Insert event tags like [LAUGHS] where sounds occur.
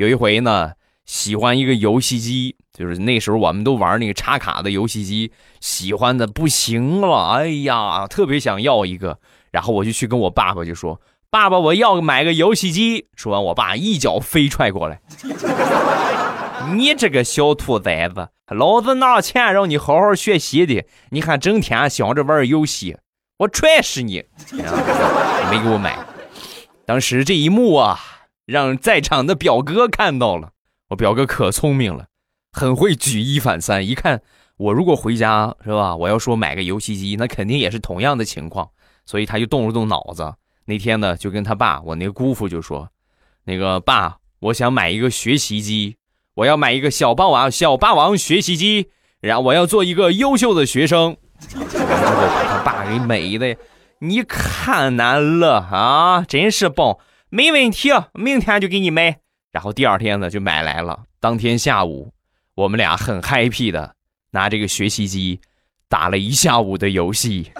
有一回呢，喜欢一个游戏机，就是那时候我们都玩那个插卡的游戏机，喜欢的不行了，哎呀，特别想要一个。然后我就去跟我爸爸就说：“爸爸，我要买个游戏机。”说完，我爸一脚飞踹过来：“ [LAUGHS] 你这个小兔崽子，老子拿钱让你好好学习的，你还整天想着玩游戏，我踹死你！”没给我买。当时这一幕啊，让在场的表哥看到了。我表哥可聪明了，很会举一反三。一看我如果回家是吧，我要说买个游戏机，那肯定也是同样的情况。所以他就动了动脑子，那天呢就跟他爸，我那个姑父就说：“那个爸，我想买一个学习机，我要买一个小霸王小霸王学习机，然后我要做一个优秀的学生。”之后把他爸给美的，你看难了啊，真是棒，没问题，明天就给你买。然后第二天呢就买来了，当天下午我们俩很 happy 的拿这个学习机打了一下午的游戏。